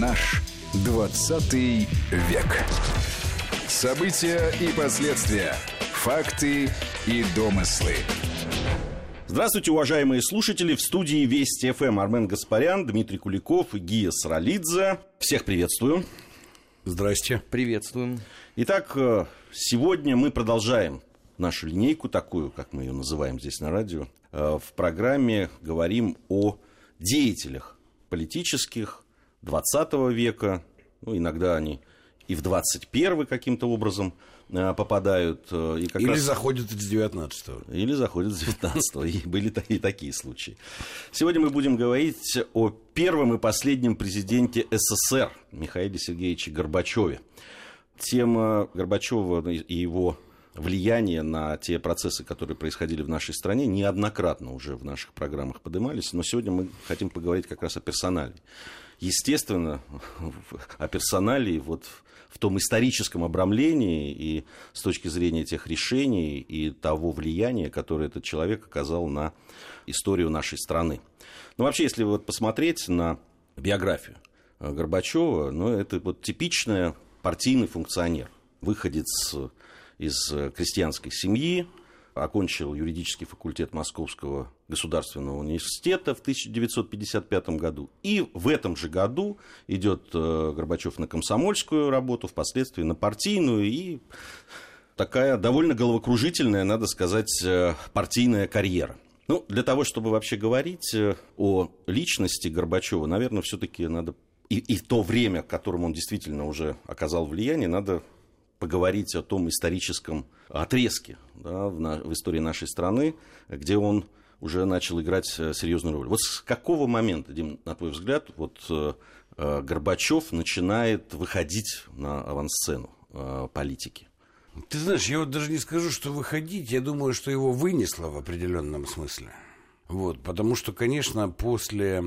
Наш 20 век. События и последствия. Факты и домыслы. Здравствуйте, уважаемые слушатели. В студии Вести ФМ Армен Гаспарян, Дмитрий Куликов и Гия Саралидзе. Всех приветствую. Здрасте. Приветствуем. Итак, э, сегодня мы продолжаем нашу линейку, такую, как мы ее называем здесь на радио. Э, в программе говорим о деятелях политических 20 века, ну, иногда они и в 21 каким-то образом э, попадают. э, И как Или раз... заходят из 19 -го. Или заходят из 19 И были и такие случаи. Сегодня мы будем говорить о первом и последнем президенте СССР Михаиле Сергеевиче Горбачеве. Тема Горбачева и его влияние на те процессы, которые происходили в нашей стране, неоднократно уже в наших программах поднимались, но сегодня мы хотим поговорить как раз о персонале. Естественно, о персонале вот в том историческом обрамлении и с точки зрения тех решений и того влияния, которое этот человек оказал на историю нашей страны. Ну, вообще, если вот посмотреть на биографию Горбачева, ну, это вот типичный партийный функционер, выходец из э, крестьянской семьи, окончил юридический факультет Московского государственного университета в 1955 году. И в этом же году идет э, Горбачев на комсомольскую работу, впоследствии на партийную и такая довольно головокружительная, надо сказать, э, партийная карьера. Ну, для того, чтобы вообще говорить о личности Горбачева, наверное, все-таки надо и, и то время, в котором он действительно уже оказал влияние, надо поговорить о том историческом отрезке да, в, на, в истории нашей страны, где он уже начал играть э, серьезную роль. Вот с какого момента, Дим, на твой взгляд, вот э, э, Горбачев начинает выходить на авансцену политики? Ты знаешь, я вот даже не скажу, что выходить, я думаю, что его вынесло в определенном смысле. Вот, потому что, конечно, после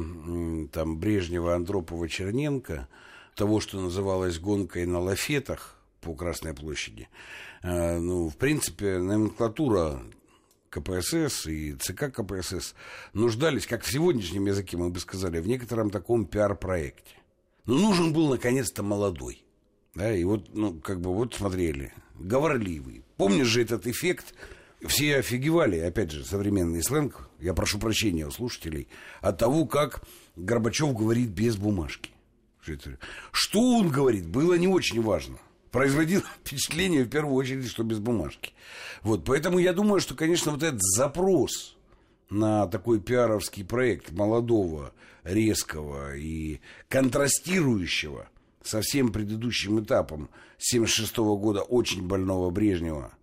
там, Брежнева, Андропова, Черненко, того, что называлось гонкой на лафетах, по Красной площади. Ну, в принципе, номенклатура КПСС и ЦК КПСС нуждались, как в сегодняшнем языке мы бы сказали, в некотором таком пиар-проекте. Но нужен был, наконец-то, молодой. Да, и вот, ну, как бы, вот смотрели, говорливый. Помнишь же этот эффект, все офигевали, опять же, современный сленг, я прошу прощения у слушателей, от того, как Горбачев говорит без бумажки. Что он говорит, было не очень важно производило впечатление, в первую очередь, что без бумажки. Вот, поэтому я думаю, что, конечно, вот этот запрос на такой пиаровский проект молодого, резкого и контрастирующего со всем предыдущим этапом 76 -го года очень больного Брежнева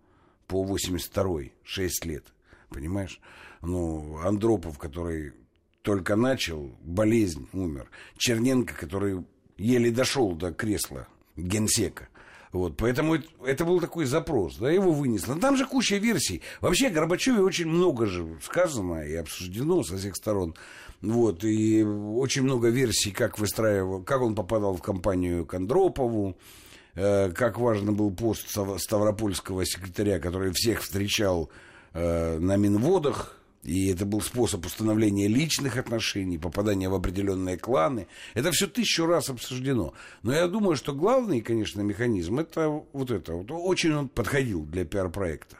по 82-й, 6 лет, понимаешь? Ну, Андропов, который только начал, болезнь, умер. Черненко, который еле дошел до кресла генсека. Вот, поэтому это, был такой запрос, да, его вынесло. Там же куча версий. Вообще о Горбачеве очень много же сказано и обсуждено со всех сторон. Вот, и очень много версий, как выстраивал, как он попадал в компанию Кондропову, э, как важно был пост Ставропольского секретаря, который всех встречал э, на Минводах, и это был способ установления личных отношений, попадания в определенные кланы. Это все тысячу раз обсуждено. Но я думаю, что главный, конечно, механизм это вот это. Вот, очень он подходил для пиар-проекта.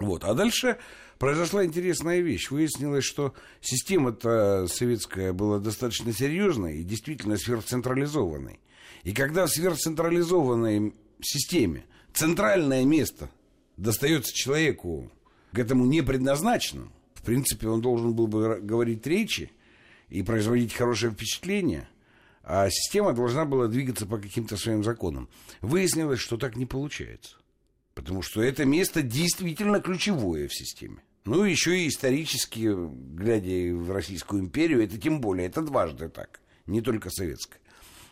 Вот. А дальше произошла интересная вещь. Выяснилось, что система-то советская была достаточно серьезной и действительно сверхцентрализованной. И когда в сверхцентрализованной системе центральное место достается человеку к этому не предназначенному, в принципе, он должен был бы говорить речи и производить хорошее впечатление, а система должна была двигаться по каким-то своим законам. Выяснилось, что так не получается. Потому что это место действительно ключевое в системе. Ну, еще и исторически, глядя в Российскую империю, это тем более, это дважды так, не только советская.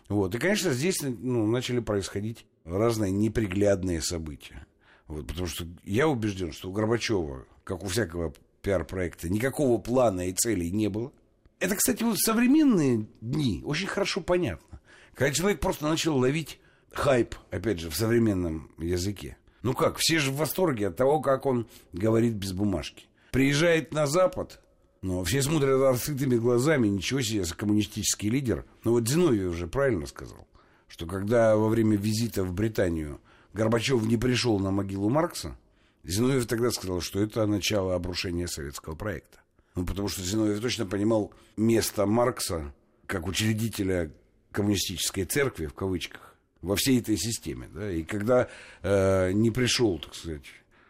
Вот. И, конечно, здесь ну, начали происходить разные неприглядные события. Вот, потому что я убежден, что у Горбачева, как у всякого пиар-проекта, никакого плана и целей не было. Это, кстати, вот в современные дни очень хорошо понятно. Когда человек просто начал ловить хайп, опять же, в современном языке. Ну как, все же в восторге от того, как он говорит без бумажки. Приезжает на Запад, Но все смотрят открытыми глазами, ничего себе, коммунистический лидер. Но вот Зиновьев уже правильно сказал, что когда во время визита в Британию Горбачев не пришел на могилу Маркса, Зиновьев тогда сказал, что это начало обрушения советского проекта. Ну, потому что Зиновьев точно понимал место Маркса как учредителя коммунистической церкви, в кавычках, во всей этой системе. Да? И когда э, не пришел, так сказать,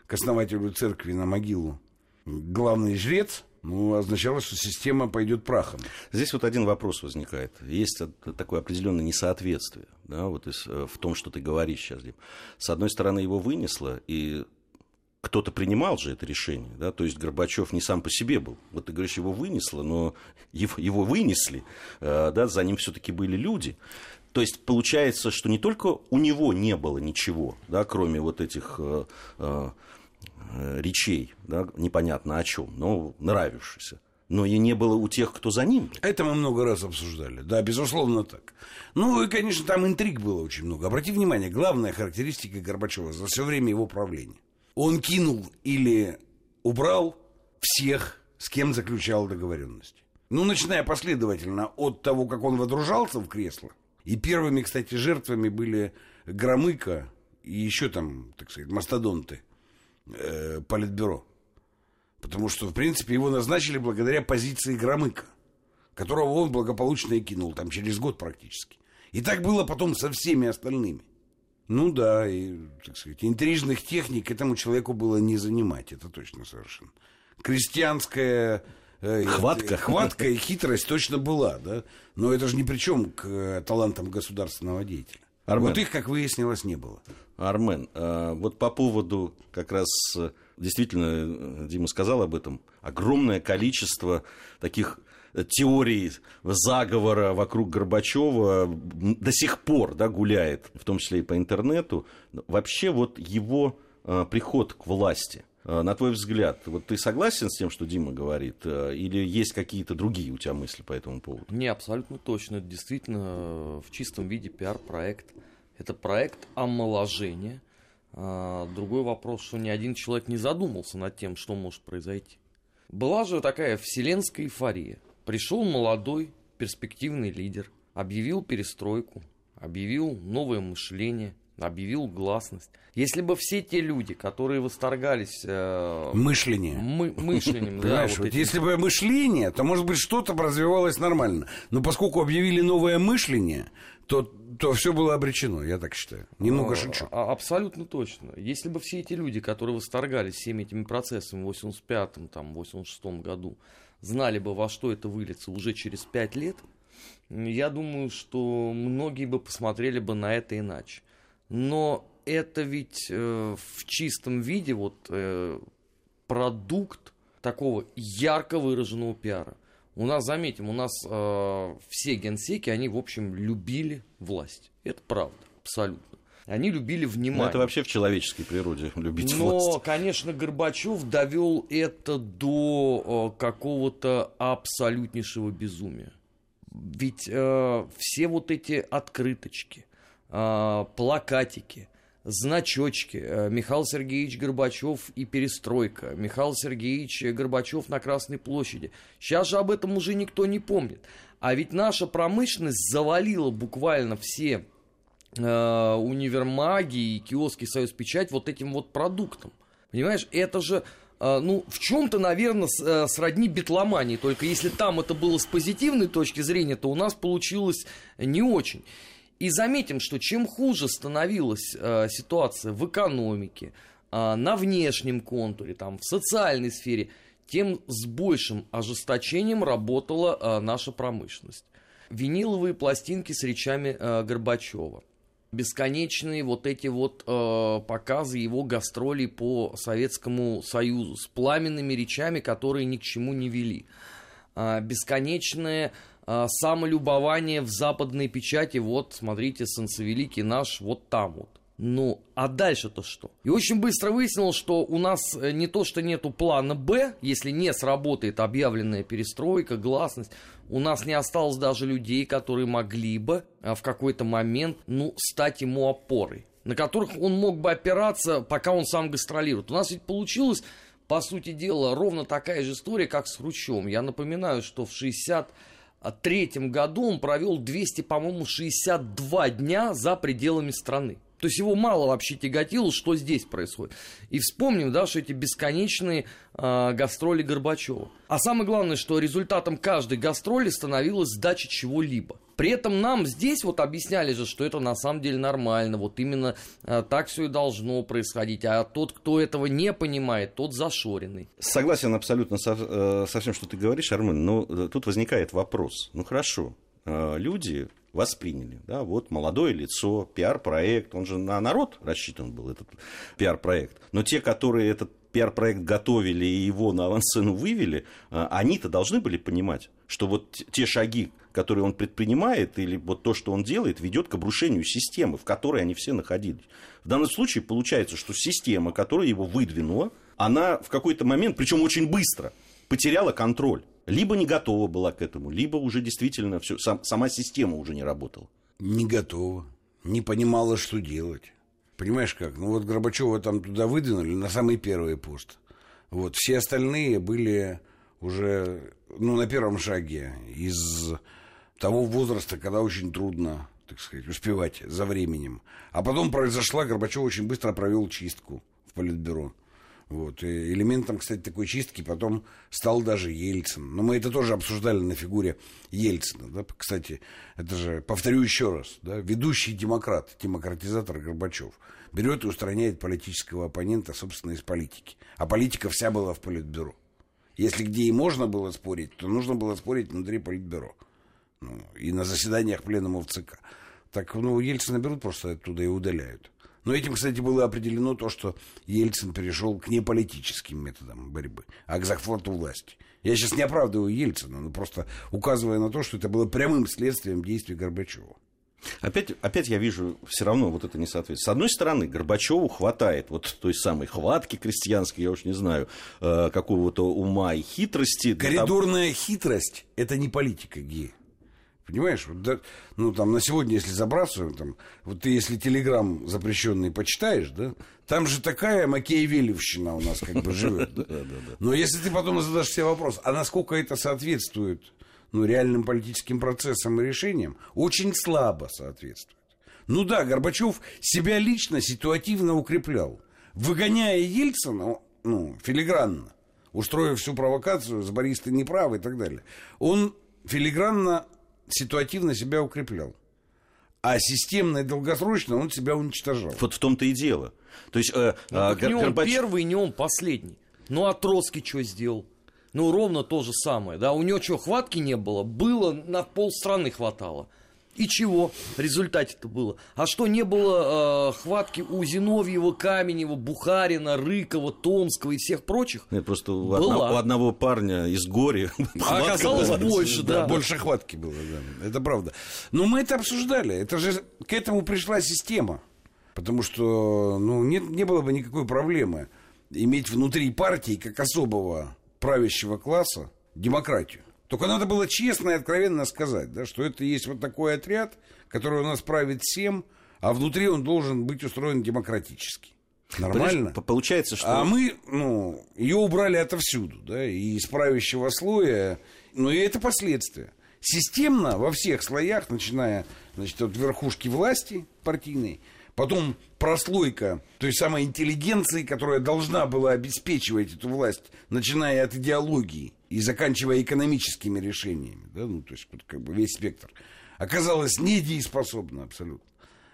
к основателю церкви на могилу главный жрец, ну, означало, что система пойдет прахом. Здесь вот один вопрос возникает. Есть такое определенное несоответствие да, вот из, э, в том, что ты говоришь сейчас, Дим. С одной стороны, его вынесло, и кто-то принимал же это решение, да, то есть Горбачев не сам по себе был. Вот ты говоришь, его вынесло, но его, его вынесли, э, да, за ним все-таки были люди. То есть получается, что не только у него не было ничего, да, кроме вот этих э, э, речей, да, непонятно о чем, но нравившихся. Но и не было у тех, кто за ним. Это мы много раз обсуждали. Да, безусловно так. Ну и, конечно, там интриг было очень много. Обрати внимание, главная характеристика Горбачева за все время его правления он кинул или убрал всех, с кем заключал договоренности. Ну, начиная последовательно от того, как он водружался в кресло. И первыми, кстати, жертвами были Громыко и еще там, так сказать, мастодонты э, Политбюро. Потому что, в принципе, его назначили благодаря позиции Громыка, которого он благополучно и кинул, там, через год практически. И так было потом со всеми остальными. Ну да, и, так сказать, интрижных техник этому человеку было не занимать, это точно совершенно. Крестьянская э, хватка. хватка и хитрость точно была, да, но это же ни при чем к э, талантам государственного деятеля. Армен. Вот их, как выяснилось, не было. Армен, э, вот по поводу как раз, действительно, Дима сказал об этом, огромное количество таких теории заговора вокруг Горбачева до сих пор да, гуляет, в том числе и по интернету. Вообще вот его э, приход к власти, э, на твой взгляд, вот ты согласен с тем, что Дима говорит, э, или есть какие-то другие у тебя мысли по этому поводу? Не, абсолютно точно. Это действительно в чистом виде пиар-проект. Это проект омоложения. Другой вопрос, что ни один человек не задумался над тем, что может произойти. Была же такая вселенская эйфория. Пришел молодой, перспективный лидер, объявил перестройку, объявил новое мышление, объявил гласность. Если бы все те люди, которые восторгались... Э, мышление. Мы, мышлением, да. Вот вот если бы мышление, то, может быть, что-то развивалось нормально. Но поскольку объявили новое мышление, то, то все было обречено, я так считаю. Немного а, шучу. А, абсолютно точно. Если бы все эти люди, которые восторгались всеми этими процессами в 85-м, там, 86-м году, знали бы, во что это выльется уже через пять лет, я думаю, что многие бы посмотрели бы на это иначе. Но это ведь э, в чистом виде вот э, продукт такого ярко выраженного пиара. У нас, заметим, у нас э, все генсеки, они, в общем, любили власть. Это правда, абсолютно. Они любили внимание. Ну, это вообще в человеческой природе любить Но, власть. конечно, Горбачев довел это до какого-то абсолютнейшего безумия. Ведь э, все вот эти открыточки, э, плакатики, значочки. Э, Михаил Сергеевич Горбачев и перестройка. Михаил Сергеевич Горбачев на Красной площади. Сейчас же об этом уже никто не помнит. А ведь наша промышленность завалила буквально все э, универмаги и киоски Союз Печать вот этим вот продуктом. Понимаешь, это же э, ну, в чем-то, наверное, э, сродни битломании. Только если там это было с позитивной точки зрения, то у нас получилось не очень. И заметим, что чем хуже становилась э, ситуация в экономике, э, на внешнем контуре, там, в социальной сфере, тем с большим ожесточением работала э, наша промышленность. Виниловые пластинки с речами э, Горбачева бесконечные вот эти вот э, показы его гастролей по Советскому Союзу с пламенными речами, которые ни к чему не вели. Э, бесконечное э, самолюбование в западной печати, вот, смотрите, Солнцевеликий наш, вот там вот. Ну, а дальше-то что? И очень быстро выяснилось, что у нас э, не то, что нету плана «Б», если не сработает объявленная перестройка, гласность, у нас не осталось даже людей, которые могли бы а, в какой-то момент, ну, стать ему опорой, на которых он мог бы опираться, пока он сам гастролирует. У нас ведь получилось по сути дела, ровно такая же история, как с Хрущевым. Я напоминаю, что в 63 году он провел 200, по-моему, 62 дня за пределами страны. То есть его мало вообще тяготило, что здесь происходит. И вспомним, да, что эти бесконечные э, гастроли Горбачева. А самое главное, что результатом каждой гастроли становилась сдача чего-либо. При этом нам здесь вот объясняли же, что это на самом деле нормально, вот именно э, так все и должно происходить. А тот, кто этого не понимает, тот зашоренный. Согласен абсолютно со, э, со всем, что ты говоришь, Армен, но э, тут возникает вопрос. Ну хорошо, э, люди восприняли. Да, вот молодое лицо, пиар-проект, он же на народ рассчитан был, этот пиар-проект. Но те, которые этот пиар-проект готовили и его на авансцену вывели, а, они-то должны были понимать, что вот те шаги, которые он предпринимает, или вот то, что он делает, ведет к обрушению системы, в которой они все находились. В данном случае получается, что система, которая его выдвинула, она в какой-то момент, причем очень быстро, потеряла контроль либо не готова была к этому, либо уже действительно все, сам, сама система уже не работала. Не готова, не понимала, что делать. Понимаешь как? Ну вот Горбачева там туда выдвинули на самый первый пост. Вот все остальные были уже ну, на первом шаге из того возраста, когда очень трудно, так сказать, успевать за временем. А потом произошла, Горбачев очень быстро провел чистку в Политбюро. Вот. И элементом, кстати, такой чистки потом стал даже Ельцин. Но мы это тоже обсуждали на фигуре Ельцина. Да? Кстати, это же, повторю еще раз, да? ведущий демократ, демократизатор Горбачев берет и устраняет политического оппонента, собственно, из политики. А политика вся была в политбюро. Если где и можно было спорить, то нужно было спорить внутри политбюро. Ну, и на заседаниях пленума ЦК. Так, ну, Ельцина берут просто оттуда и удаляют. Но этим, кстати, было определено то, что Ельцин перешел к неполитическим методам борьбы, а к захвату власти. Я сейчас не оправдываю Ельцина, но просто указывая на то, что это было прямым следствием действий Горбачева. Опять, опять я вижу все равно вот это несоответствие. С одной стороны, Горбачеву хватает вот той самой хватки крестьянской, я уж не знаю, э, какого-то ума и хитрости. Коридорная там... хитрость – это не политика, Ги. Понимаешь, вот, да, ну там на сегодня, если забрасываем, там, вот ты если телеграм запрещенный почитаешь, да, там же такая макиевелевщина у нас как бы живет. Но если ты потом задашь себе вопрос, а насколько это соответствует ну, реальным политическим процессам и решениям, очень слабо соответствует. Ну да, Горбачев себя лично ситуативно укреплял. Выгоняя Ельцина, ну, филигранно, устроив всю провокацию, с Борис ты неправ и так далее, он филигранно ситуативно себя укреплял. А системно и долгосрочно он себя уничтожал. Вот в том-то и дело. То есть, э, ну, э, не он Горбач... первый, не он последний. Ну, а Троцкий что сделал? Ну, ровно то же самое. Да? У него что, хватки не было? Было, на полстраны хватало. И чего в результате-то было? А что, не было э, хватки у Зиновьева, Каменева, Бухарина, Рыкова, Томского и всех прочих? Нет, просто у, одно, у одного парня из горя а оказалось была. больше, да. да. Больше хватки было, да. Это правда. Но мы это обсуждали. Это же к этому пришла система. Потому что ну, нет, не было бы никакой проблемы иметь внутри партии, как особого правящего класса, демократию. Только надо было честно и откровенно сказать, да, что это есть вот такой отряд, который у нас правит всем, а внутри он должен быть устроен демократически. Нормально? Получается, что... А мы, ну, ее убрали отовсюду, да, и из правящего слоя, ну, и это последствия. Системно во всех слоях, начиная, значит, от верхушки власти партийной, потом прослойка той самой интеллигенции, которая должна была обеспечивать эту власть, начиная от идеологии, и заканчивая экономическими решениями, да, ну, то есть как бы весь спектр, оказалась недееспособна абсолютно.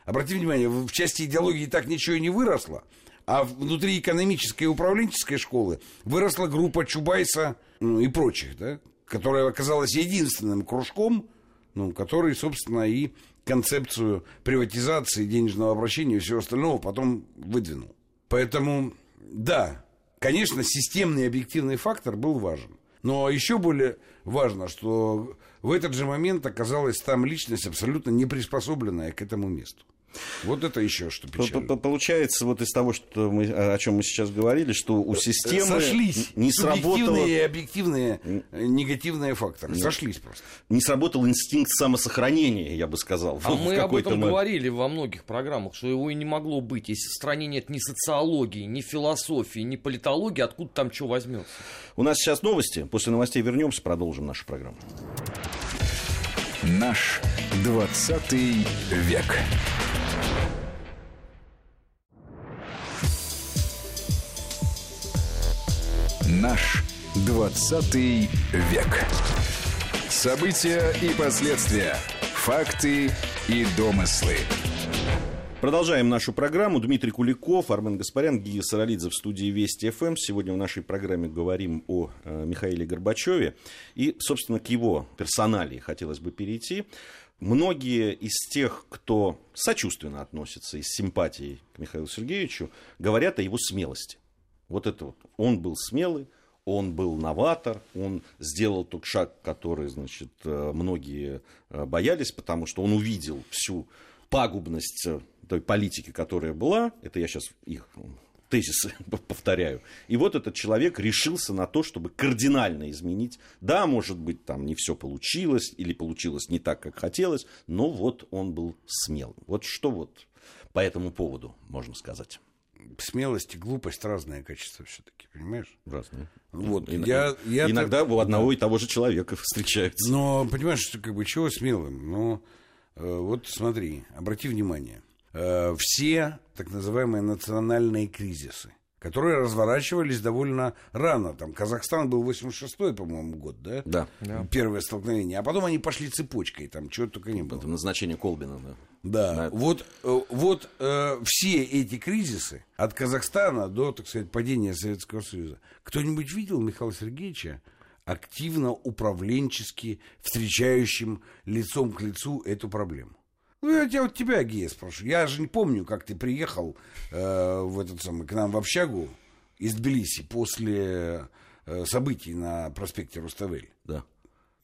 Обратите внимание, в части идеологии так ничего и не выросло, а внутри экономической и управленческой школы выросла группа Чубайса ну, и прочих, да, которая оказалась единственным кружком, ну, который, собственно, и концепцию приватизации, денежного обращения и всего остального потом выдвинул. Поэтому, да, конечно, системный объективный фактор был важен. Но еще более важно, что в этот же момент оказалась там личность абсолютно не приспособленная к этому месту. Вот это еще что печально. Получается, вот из того, что мы, о чем мы сейчас говорили, что у системы Сошлись не сработало... и объективные негативные факторы. Нет. Сошлись просто. Не сработал инстинкт самосохранения, я бы сказал. А мы об этом момент. говорили во многих программах, что его и не могло быть. Если в стране нет ни социологии, ни философии, ни политологии, откуда там что возьмется? У нас сейчас новости. После новостей вернемся, продолжим нашу программу. Наш 20 век. Наш 20 век. События и последствия. Факты и домыслы. Продолжаем нашу программу. Дмитрий Куликов, Армен Гаспарян, Гия Саралидзе в студии Вести ФМ. Сегодня в нашей программе говорим о э, Михаиле Горбачеве. И, собственно, к его персоналии хотелось бы перейти. Многие из тех, кто сочувственно относится и с симпатией к Михаилу Сергеевичу, говорят о его смелости. Вот это вот. Он был смелый, он был новатор, он сделал тот шаг, который, значит, э, многие э, боялись, потому что он увидел всю пагубность той политики, которая была, это я сейчас их тезисы повторяю. И вот этот человек решился на то, чтобы кардинально изменить. Да, может быть, там не все получилось, или получилось не так, как хотелось, но вот он был смелым. Вот что вот по этому поводу можно сказать? Смелость и глупость разные качества все-таки, понимаешь? Разные. Вот, И, я, я иногда так... у одного и того же человека встречаются. Но, понимаешь, что, как бы, чего смелым? Ну, э, вот смотри, обрати внимание. Э, все так называемые национальные кризисы, которые разворачивались довольно рано. Там Казахстан был 86-й, по-моему, год, да? Да. Первое столкновение. А потом они пошли цепочкой, там чего только не было. Это назначение Колбина, да. Да, да. вот, э, вот э, все эти кризисы, от Казахстана до, так сказать, падения Советского Союза, кто-нибудь видел Михаила Сергеевича активно управленчески встречающим лицом к лицу эту проблему? Ну, я тебя, вот тебя, Гея, спрошу. Я же не помню, как ты приехал э, в этот самый, к нам в общагу из Тбилиси после э, событий на проспекте Руставель. Да.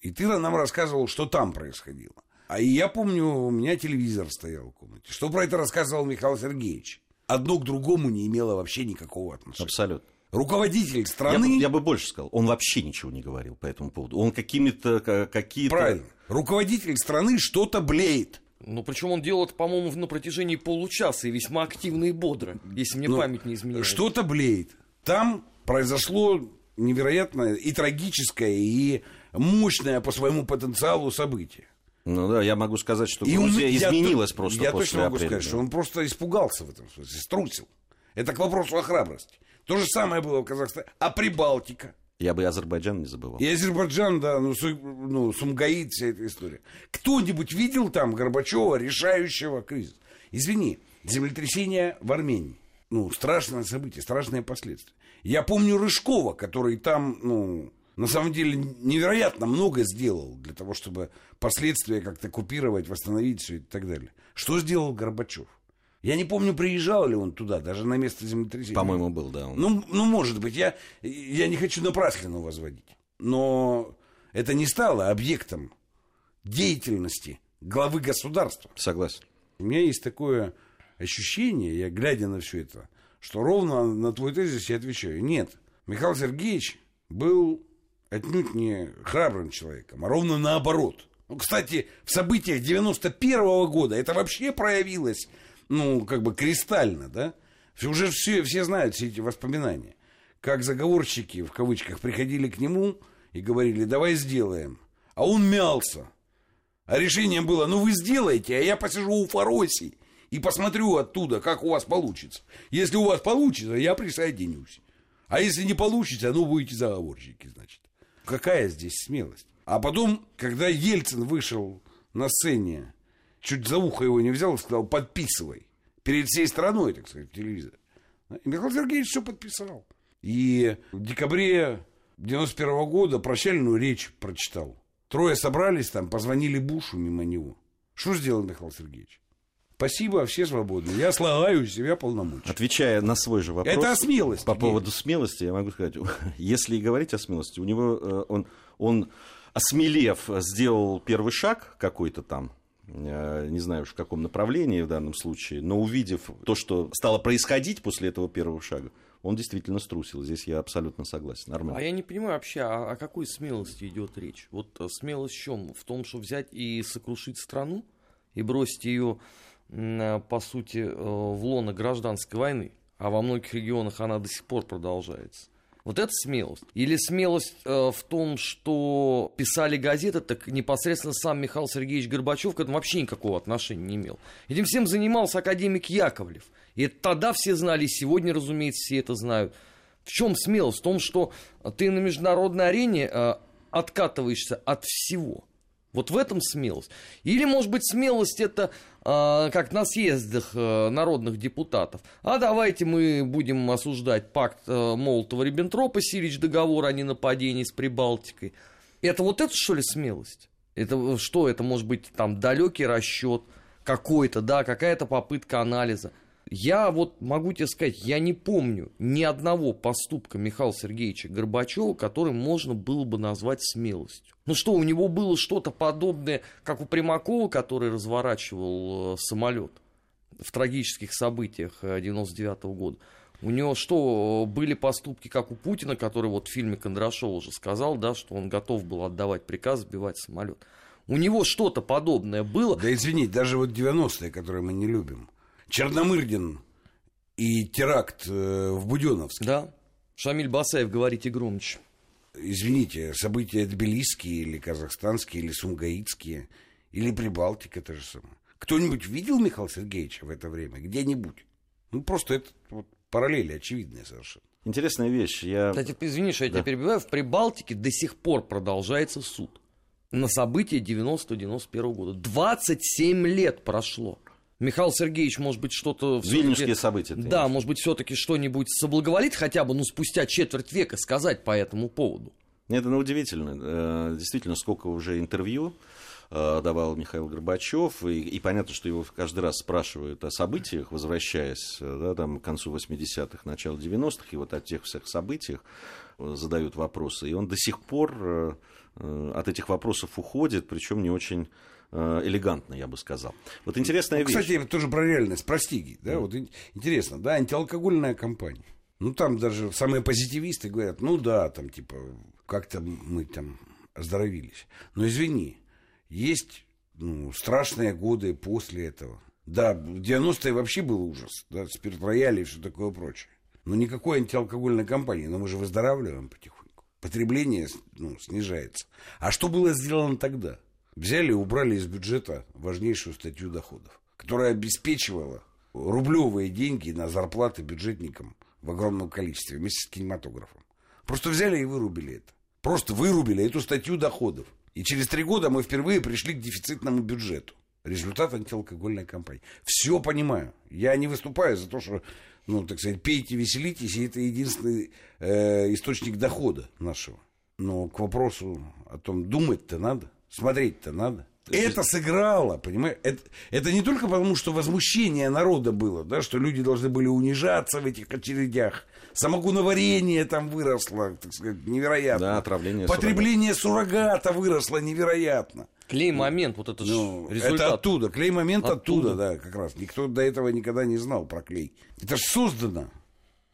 И ты нам рассказывал, что там происходило. А я помню, у меня телевизор стоял в комнате. Что про это рассказывал Михаил Сергеевич? Одно к другому не имело вообще никакого отношения. Абсолютно. Руководитель страны... Я бы, я бы больше сказал, он вообще ничего не говорил по этому поводу. Он какими-то... Какие-то... Правильно. Руководитель страны что-то блеет. Ну, причем он делал это, по-моему, на протяжении получаса и весьма активно и бодро, если мне Но ну, память не изменяет. Что-то блеет. Там произошло невероятное и трагическое, и мощное по своему потенциалу событие. Ну да, я могу сказать, что и Грузия он, изменилась я, просто я после точно могу сказать, что он просто испугался в этом смысле, струсил. Это к вопросу о храбрости. То же самое было в Казахстане. А Прибалтика? Я бы и Азербайджан не забывал. И Азербайджан, да, ну, Су, ну Сумгаит, вся эта история. Кто-нибудь видел там Горбачева, решающего кризис? Извини, землетрясение в Армении. Ну, страшное событие, страшные последствия. Я помню Рыжкова, который там, ну, на самом деле невероятно много сделал для того, чтобы последствия как-то купировать, восстановить все и так далее. Что сделал Горбачев? Я не помню, приезжал ли он туда, даже на место землетрясения. По-моему, был, да. Он... Ну, ну, может быть, я, я не хочу напраслину возводить. Но это не стало объектом деятельности главы государства. Согласен. У меня есть такое ощущение, я глядя на все это, что ровно на твой тезис я отвечаю. Нет, Михаил Сергеевич был отнюдь не храбрым человеком, а ровно наоборот. Ну, кстати, в событиях 91 -го года это вообще проявилось ну, как бы кристально, да? Уже все, все знают все эти воспоминания. Как заговорщики, в кавычках, приходили к нему и говорили, давай сделаем. А он мялся. А решение было, ну вы сделаете, а я посижу у Фароси и посмотрю оттуда, как у вас получится. Если у вас получится, я присоединюсь. А если не получится, ну будете заговорщики, значит. Какая здесь смелость? А потом, когда Ельцин вышел на сцене чуть за ухо его не взял и сказал, подписывай. Перед всей страной, так сказать, телевизор. И Михаил Сергеевич все подписал. И в декабре 91 -го года прощальную речь прочитал. Трое собрались там, позвонили Бушу мимо него. Что сделал Михаил Сергеевич? Спасибо, все свободны. Я слагаю себя полномочия. Отвечая на свой же вопрос. Это о смелости. По поводу смелости, я могу сказать, если и говорить о смелости, у него э, он, он осмелев, сделал первый шаг какой-то там, э, не знаю уж в каком направлении в данном случае, но увидев то, что стало происходить после этого первого шага, он действительно струсил. Здесь я абсолютно согласен. Нормально. А я не понимаю вообще, о, о какой смелости идет речь? Вот э, смелость в чем? В том, что взять и сокрушить страну и бросить ее, э, по сути, э, в лоно гражданской войны, а во многих регионах она до сих пор продолжается. Вот это смелость. Или смелость э, в том, что писали газеты, так непосредственно сам Михаил Сергеевич Горбачев к этому вообще никакого отношения не имел. Этим всем занимался академик Яковлев. И это тогда все знали, и сегодня, разумеется, все это знают. В чем смелость? В том, что ты на международной арене э, откатываешься от всего. Вот в этом смелость. Или, может быть, смелость это э, как на съездах э, народных депутатов. А давайте мы будем осуждать пакт э, Молотова-Риббентропа, Сирич договор о ненападении с Прибалтикой. Это вот это, что ли, смелость? Это что? Это может быть там далекий расчет какой-то, да, какая-то попытка анализа. Я вот могу тебе сказать, я не помню ни одного поступка Михаила Сергеевича Горбачева, который можно было бы назвать смелостью. Ну что, у него было что-то подобное, как у Примакова, который разворачивал э, самолет в трагических событиях 99 -го года. У него что, были поступки, как у Путина, который вот в фильме Кондрашова уже сказал, да, что он готов был отдавать приказ сбивать самолет. У него что-то подобное было. Да извините, даже вот 90-е, которые мы не любим. Черномырдин и теракт э, в Буденовске. Да. Шамиль Басаев, говорите громче. Извините, события тбилисские или казахстанские, или сумгаитские, или Прибалтика то же самое. Кто-нибудь видел Михаила Сергеевича в это время? Где-нибудь? Ну, просто это вот, параллели очевидные совершенно. Интересная вещь. Я... Кстати, извини, что я да. тебя перебиваю. В Прибалтике до сих пор продолжается суд на события 90-91 года. 27 лет прошло. Михаил Сергеевич, может быть, что-то... Вильнюсские события. Да, имеешь. может быть, все-таки что-нибудь соблаговолит хотя бы, ну, спустя четверть века сказать по этому поводу. Это ну, удивительно. Э, действительно, сколько уже интервью э, давал Михаил Горбачев, и, и понятно, что его каждый раз спрашивают о событиях, возвращаясь э, да, там, к концу 80-х, началу 90-х, и вот о тех всех событиях задают вопросы. И он до сих пор от этих вопросов уходит, причем не очень элегантно, я бы сказал. Вот интересная ну, вещь. Кстати, тоже про реальность, про стиги. Да? Mm. Вот интересно, да, антиалкогольная кампания. Ну, там даже самые позитивисты говорят, ну да, там типа, как-то мы там оздоровились. Но извини, есть ну, страшные годы после этого. Да, 90-е вообще был ужас, да, спирт-рояли и все такое прочее. Но никакой антиалкогольной кампании, но мы же выздоравливаем потихоньку. Потребление ну, снижается. А что было сделано тогда? Взяли и убрали из бюджета важнейшую статью доходов, которая обеспечивала рублевые деньги на зарплаты бюджетникам в огромном количестве вместе с кинематографом. Просто взяли и вырубили это. Просто вырубили эту статью доходов. И через три года мы впервые пришли к дефицитному бюджету. Результат антиалкогольной кампании. Все понимаю. Я не выступаю за то, что, ну, так сказать, пейте, веселитесь, и это единственный э, источник дохода нашего. Но к вопросу о том, думать-то надо. Смотреть-то надо. Это сыграло, понимаешь? Это, это не только потому, что возмущение народа было, да, что люди должны были унижаться в этих очередях. Самогоноварение там выросло, так сказать, невероятно. Да, отравление Потребление суррогата, суррогата выросло невероятно. Клей-момент, вот это ну, результат. Это оттуда, клей-момент оттуда. оттуда, да, как раз. Никто до этого никогда не знал про клей. Это же создано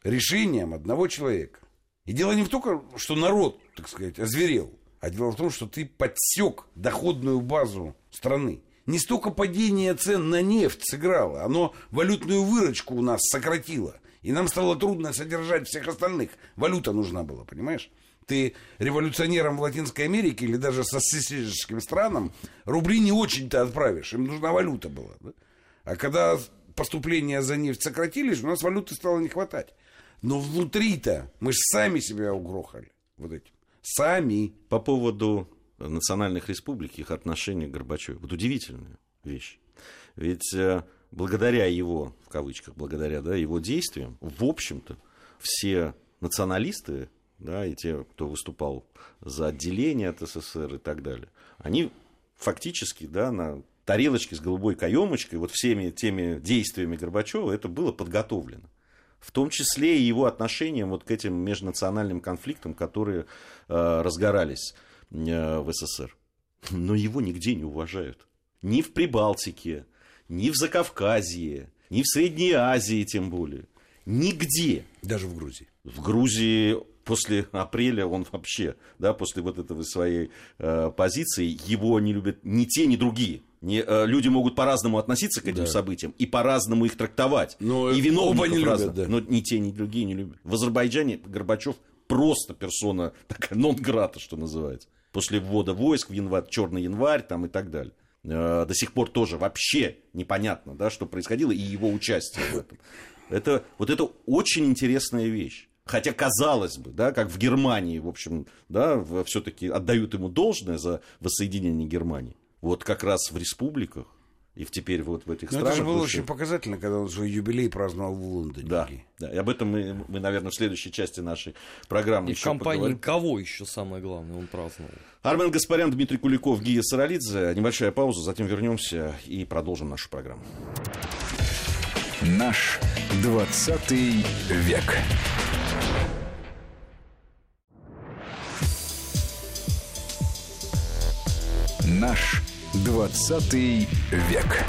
решением одного человека. И дело не в том, что народ, так сказать, озверел. А дело в том, что ты подсек доходную базу страны. Не столько падение цен на нефть сыграло, оно валютную выручку у нас сократило. И нам стало трудно содержать всех остальных. Валюта нужна была, понимаешь? Ты революционерам в Латинской Америке или даже социалистическим странам рубли не очень-то отправишь. Им нужна валюта была. Да? А когда поступления за нефть сократились, у нас валюты стало не хватать. Но внутри-то мы же сами себя угрохали вот этим. Сами. По поводу национальных республик, их отношения к Горбачеву. Вот удивительная вещь. Ведь э, благодаря его, в кавычках, благодаря да, его действиям, в общем-то, все националисты, да, и те, кто выступал за отделение от СССР и так далее, они фактически да, на тарелочке с голубой каемочкой, вот всеми теми действиями Горбачева, это было подготовлено в том числе и его отношением вот к этим межнациональным конфликтам, которые э, разгорались э, в СССР. Но его нигде не уважают. ни в Прибалтике, ни в Закавказье, ни в Средней Азии тем более. Нигде. Даже в Грузии. В Грузии после апреля он вообще, да, после вот этого своей э, позиции, его не любят ни те, ни другие. Не, э, люди могут по-разному относиться к этим Да. событиям и по-разному их трактовать. Но и виновников не любят, разных. да. Но ни те, ни другие не любят. В Азербайджане Горбачев просто персона такая нон-грата, что называется. После ввода войск в январь, черный январь там и так далее. Э, До сих пор тоже вообще непонятно, да, что происходило, и его участие в этом. Это, вот это очень интересная вещь. Хотя, казалось бы, да, как в Германии, в общем, да, все-таки отдают ему должное за воссоединение Германии. Вот как раз в республиках и в теперь вот в этих Но странах. это же было очень показательно, когда он свой юбилей праздновал в Лондоне. Да, да, и об этом мы, мы, наверное, в следующей части нашей программы И в компании поговорим. кого еще самое главное он праздновал? Армен Гаспарян, Дмитрий Куликов, Гия Саралидзе. Небольшая пауза, затем вернемся и продолжим нашу программу. Наш 20 век. Наш 20 век.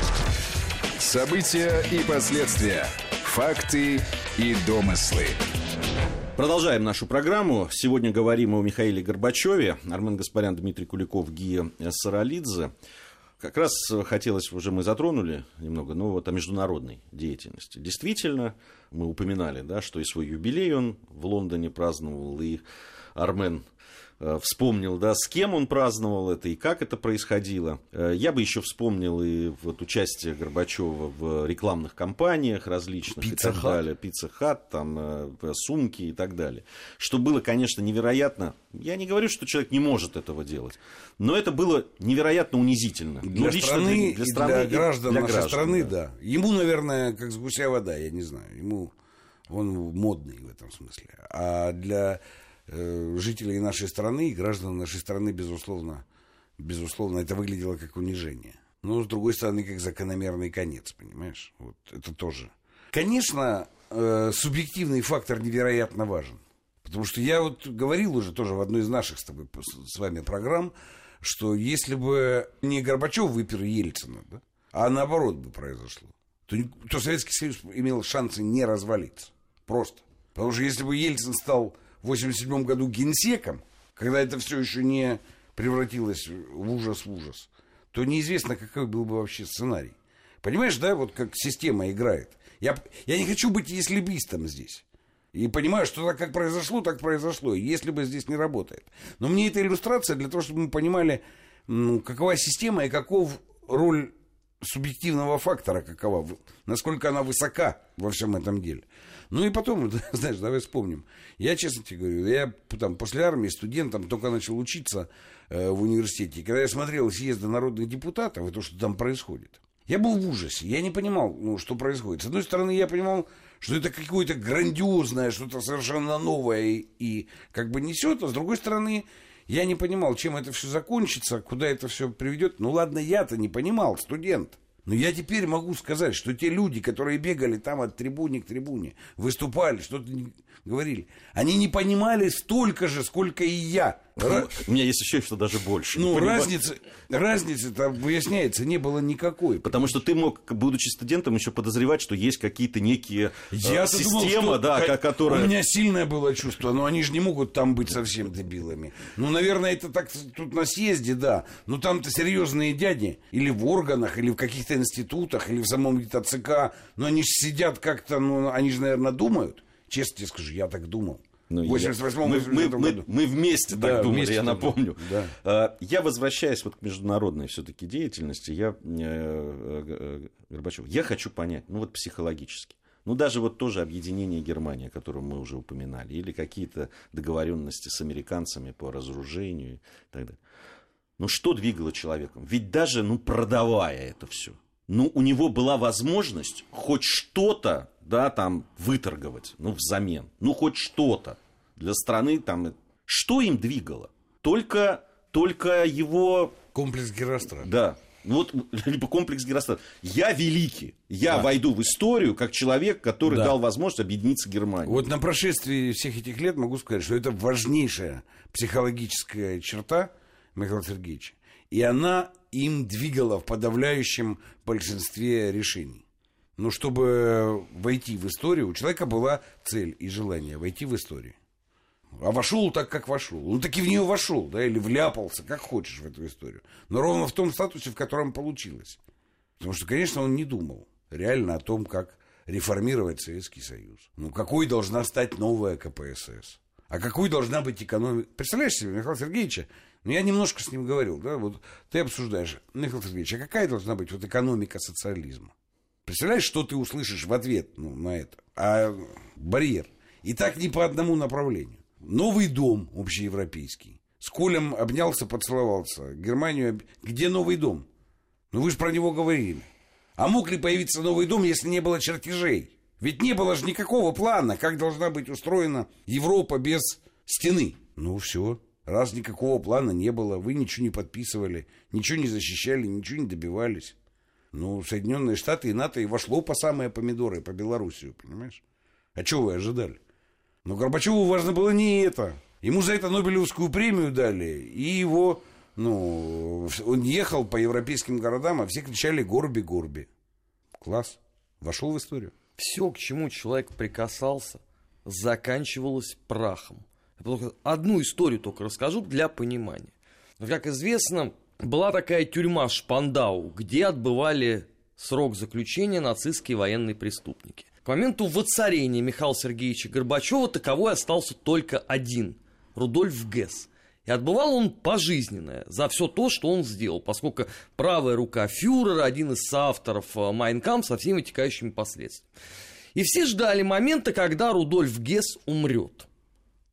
События и последствия. Факты и домыслы. Продолжаем нашу программу. Сегодня говорим о Михаиле Горбачеве. Армен Гаспарян, Дмитрий Куликов, Гия Саралидзе. Как раз хотелось, уже мы затронули немного, ну вот о международной деятельности. Действительно, мы упоминали, да, что и свой юбилей он в Лондоне праздновал, и Армен вспомнил, да, с кем он праздновал это и как это происходило. Э, Я бы еще вспомнил и вот участие Горбачева в рекламных кампаниях различных и Pizza так далее. Пицца Хат, там э, сумки и так далее. Что было, конечно, невероятно. Я не говорю, что человек не может этого делать, но это было невероятно унизительно. Для, Ну, лично страны, для и страны для и граждан для нашей граждан, страны, да. да. Ему, наверное, как с гуся вода, я не знаю. Ему он модный в этом смысле. А для э, жителей нашей страны и граждан нашей страны, безусловно, безусловно, это выглядело как унижение. Но, с другой стороны, как закономерный конец, понимаешь? Вот это тоже. Конечно, э, субъективный фактор невероятно важен. Потому что я вот говорил уже тоже в одной из наших с тобой с вами программ, что если бы не Горбачев выпер Ельцина, да, а наоборот бы произошло, то, то Советский Союз имел шансы не развалиться. Просто. Потому что если бы Ельцин стал в 87 году генсеком, когда это все еще не превратилось в ужас в ужас, то неизвестно, какой был бы вообще сценарий. Понимаешь, да, вот как система играет. Я, я не хочу быть еслибистом здесь. И понимаю, что так как произошло, так произошло. Если бы здесь не работает. Но мне эта иллюстрация для того, чтобы мы понимали, ну, какова система и каков роль субъективного фактора, какова, насколько она высока во всем этом деле. Ну и потом, знаешь, давай вспомним. Я, честно тебе говорю, я там после армии студентом только начал учиться э, в университете. И Когда я смотрел съезды народных депутатов и то, что там происходит, я был в ужасе. Я не понимал, ну, что происходит. С одной стороны, я понимал, что это какое-то грандиозное, что-то совершенно новое и, и как бы несет, а с другой стороны, я не понимал, чем это все закончится, куда это все приведет. Ну ладно, я-то не понимал, студент. Но я теперь могу сказать, что те люди, которые бегали там от трибуны к трибуне, выступали, что-то говорили, они не понимали столько же, сколько и я. Ра- У меня есть еще что даже больше. Ну, Понимаю. разницы, разницы там, выясняется, не было никакой. Потому что ты мог, будучи студентом, еще подозревать, что есть какие-то некие э, думал, система, что да, ка- ко- которая... У меня сильное было чувство, но они же не могут там быть совсем дебилами. Ну, наверное, это так тут на съезде, да. Но там-то серьезные дяди. Или в органах, или в каких-то институтах, или в самом где-то ЦК. Но они же сидят как-то, ну, они же, наверное, думают. Честно тебе скажу, я так думал. Ну, в я- 88 мы, мы, 89 мы- мы вместе Да, так думали, вместе я напомню. думали, А, Я возвращаюсь вот к международной все-таки деятельности, я, э, э, Горбачев, я хочу понять, ну вот психологически, ну даже вот тоже объединение Германии, о котором мы уже упоминали, или какие-то договоренности с американцами по разоружению и так далее. Ну что двигало человеком? Ведь даже, ну продавая это все, ну у него была возможность хоть что-то, да, там выторговать, ну взамен, ну хоть что-то для страны там. Что им двигало? Только, только его, Комплекс Герострата. да, ну вот либо комплекс Герострата. Я великий, я войду в историю как человек, который Да. дал возможность объединиться Германии. Вот на прошествии всех этих лет могу сказать, что это важнейшая психологическая черта Михаила Сергеевича. И она им двигала в подавляющем большинстве решений. Но чтобы войти в историю, у человека была цель и желание войти в историю. А вошел так, как вошел. Он таки в нее вошел, да, или вляпался, как хочешь в эту историю. Но ровно в том статусе, в котором получилось. Потому что, конечно, он не думал реально о том, как реформировать Советский Союз. Ну, какой должна стать новая КПСС? А какой должна быть экономика? Представляешь себе, Михаил Сергеевича, ну, я немножко с ним говорил, да, вот ты обсуждаешь, Михаил Сергеевич, а какая должна быть вот экономика социализма? Представляешь, что ты услышишь в ответ ну, на это? А барьер. И так не по одному направлению. Новый дом общеевропейский. С Колем обнялся, поцеловался. Германию... Где новый дом? Ну вы же про него говорили. А мог ли появиться новый дом, если не было чертежей? Ведь не было же никакого плана, как должна быть устроена Европа без стены. Ну все, раз никакого плана не было, вы ничего не подписывали, ничего не защищали, ничего не добивались. Ну, Соединенные Штаты и НАТО и вошло по самые помидоры, по Белоруссию, понимаешь? А чего вы ожидали? Но Горбачеву важно было не это. Ему за это Нобелевскую премию дали, и его, ну, он ехал по европейским городам, а все кричали «Горби, Горби». Класс. Вошел в историю. Все, к чему человек прикасался, заканчивалось прахом. Одну историю только расскажу для понимания. Как известно, была такая тюрьма Шпандау, где отбывали срок заключения нацистские военные преступники. К моменту воцарения Михаила Сергеевича Горбачева таковой остался только один – Рудольф Гесс. И отбывал он пожизненное за все то, что он сделал, поскольку правая рука фюрера, один из соавторов э, Майнкам со всеми вытекающими последствиями. И все ждали момента, когда Рудольф Гесс умрет.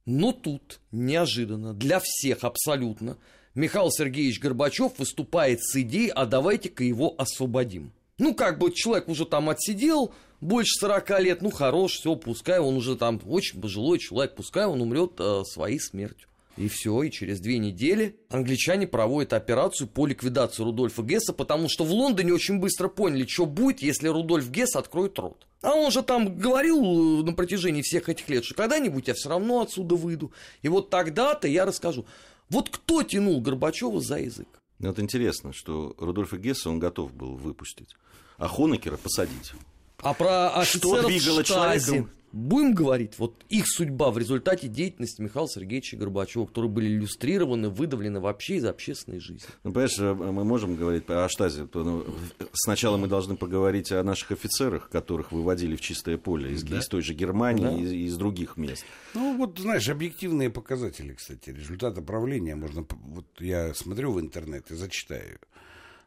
Но тут, неожиданно, для всех абсолютно, Михаил Сергеевич Горбачев выступает с идеей, а давайте-ка его освободим. Ну, как бы человек уже там отсидел, больше 40 лет, ну хорош, все, пускай он уже там очень пожилой человек, пускай он умрет э, своей смертью. И все, и через две недели англичане проводят операцию по ликвидации Рудольфа Гесса, потому что в Лондоне очень быстро поняли, что будет, если Рудольф Гесс откроет рот. А он же там говорил э, на протяжении всех этих лет, что когда-нибудь я все равно отсюда выйду. И вот тогда-то я расскажу. Вот кто тянул Горбачева за язык? Ну, вот интересно, что Рудольфа Гесса он готов был выпустить, а Хонекера посадить. А про Что двигало человеком? Будем говорить, вот их судьба в результате деятельности Михаила Сергеевича Горбачева, которые были иллюстрированы, выдавлены вообще из общественной жизни. Ну, понимаешь, э, мы можем говорить о штазе. Ну, сначала мы должны поговорить о наших офицерах, которых выводили в чистое поле из, да? из той же Германии, да. из, из других мест. Ну, вот, знаешь, объективные показатели, кстати, результата правления можно... Вот я смотрю в интернет и зачитаю.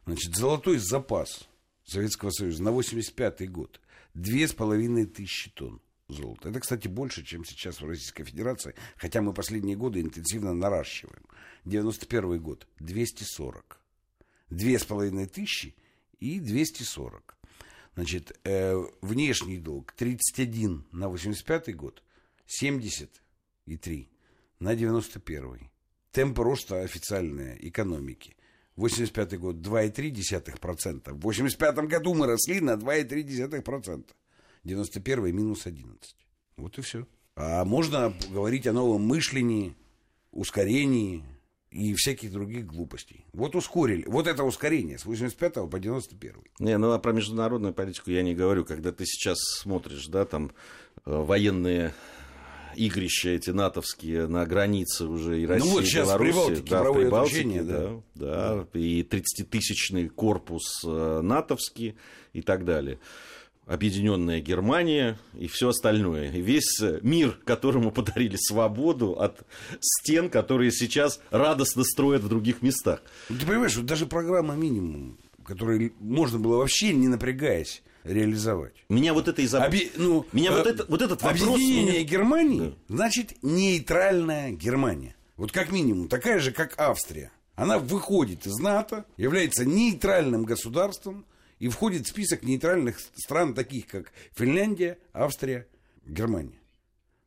Значит, золотой запас Советского Союза на 85 год. Две с половиной тысячи тонн золота. Это, кстати, больше, чем сейчас в Российской Федерации, хотя мы последние годы интенсивно наращиваем. 91 год 240. Две с половиной тысячи и 240. Значит, э, внешний долг 31 на 85 год, 73 на 91. Темпы роста официальной экономики. 85 год 2,3%. В 85 году мы росли на 2,3%. 91 минус 11. Вот и все. А можно говорить о новом мышлении, ускорении и всяких других глупостей. Вот ускорили. Вот это ускорение с 85 по 91. Не, ну а про международную политику я не говорю. Когда ты сейчас смотришь, да, там э, военные игрища эти натовские на границе уже и России, ну вот сейчас Беларуси, Прибалтике, да, в Прибалтике, учение, да, да, да, и 30-тысячный корпус э, натовский и так далее объединенная Германия и все остальное. И весь мир, которому подарили свободу от стен, которые сейчас радостно строят в других местах. Ну, ты понимаешь, вот даже программа минимум, которую можно было вообще не напрягаясь реализовать. Меня вот это и заб... Оби... ну, меня э... вот, это, вот этот вопрос... Объединение. Германии, да. значит, нейтральная Германия. Вот как минимум, такая же, как Австрия. Она выходит из НАТО, является нейтральным государством, и входит в список нейтральных стран, таких как Финляндия, Австрия, Германия.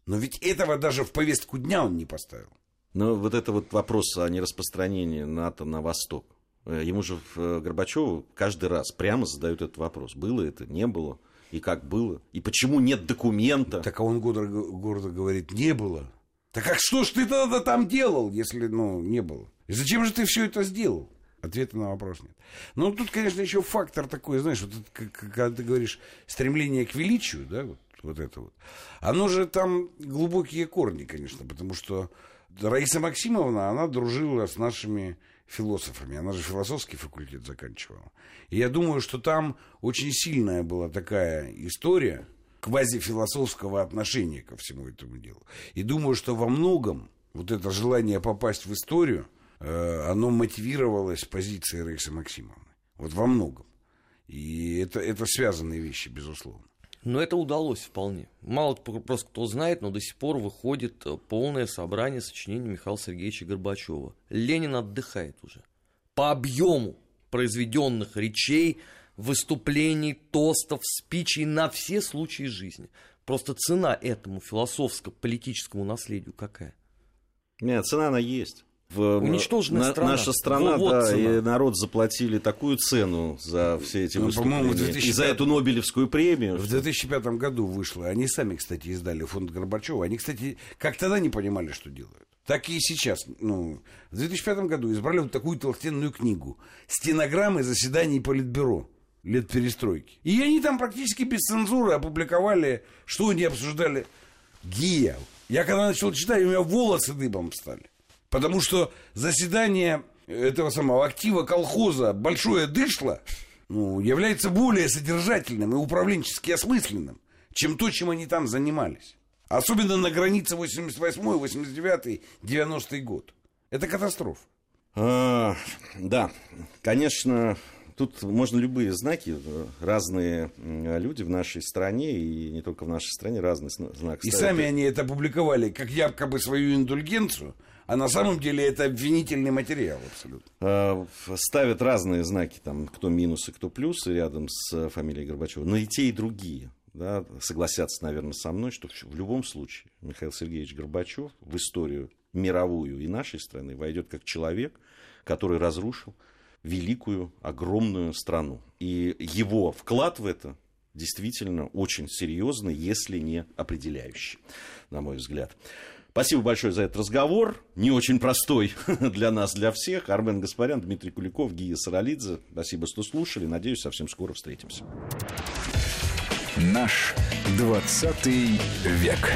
Но ведь этого даже в повестку дня он не поставил. Но вот это вот вопрос о нераспространении НАТО на Восток. Э, ему же э, Горбачеву каждый раз прямо задают этот вопрос. Было это, не было, и как было, и почему нет документа. Так а он гордо, гордо говорит, не было. Так как что ж ты тогда там делал, если ну, не было? И зачем же ты все это сделал? Ответа на вопрос нет. Но тут, конечно, еще фактор такой, знаешь, вот когда ты говоришь стремление к величию, да, вот, вот это вот. Оно же там глубокие корни, конечно, потому что Раиса Максимовна, она дружила с нашими философами. Она же философский факультет заканчивала. И я думаю, что там очень сильная была такая история квазифилософского отношения ко всему этому делу. И думаю, что во многом вот это желание попасть в историю, оно мотивировалось позицией Раисы Максимовны. Вот во многом. И это, это связанные вещи, безусловно. Но это удалось вполне. Мало просто кто знает, но до сих пор выходит э, полное собрание сочинений Михаила Сергеевича Горбачева. Ленин отдыхает уже. По объему произведенных речей, выступлений, тостов, спичей на все случаи жизни. Просто цена этому философско-политическому наследию какая? Нет, цена она есть в Уничтоженная на, страна. Наша страна, вот, да, и народ заплатили такую цену за все эти ну, выступления. 2005... И за эту Нобелевскую премию. В 2005 году вышло. Они сами, кстати, издали фонд Горбачева. Они, кстати, как тогда не понимали, что делают. Так и сейчас. Ну, в 2005 году избрали вот такую толстенную книгу. Стенограммы заседаний Политбюро лет перестройки. И они там практически без цензуры опубликовали, что они обсуждали. Гия. Я когда начал читать, у меня волосы дыбом стали. Потому что заседание этого самого актива колхоза «Большое дышло» ну, является более содержательным и управленчески осмысленным, чем то, чем они там занимались. Особенно на границе 88 89 90 год. Это катастрофа. А, да, конечно, тут можно любые знаки, разные люди в нашей стране, и не только в нашей стране, разные знаки. И сами они это опубликовали, как якобы свою индульгенцию, а на самом деле это обвинительный материал абсолютно. А, ставят разные знаки, там, кто минусы, кто плюсы рядом с фамилией Горбачева, но и те, и другие. Да, согласятся, наверное, со мной, что в любом случае Михаил Сергеевич Горбачев в историю мировую и нашей страны войдет как человек, который разрушил великую, огромную страну. И его вклад в это действительно очень серьезный, если не определяющий, на мой взгляд. Спасибо большое за этот разговор. Не очень простой для нас, для всех. Армен Гаспарян, Дмитрий Куликов, Гия Саралидзе. Спасибо, что слушали. Надеюсь, совсем скоро встретимся. Наш 20 век.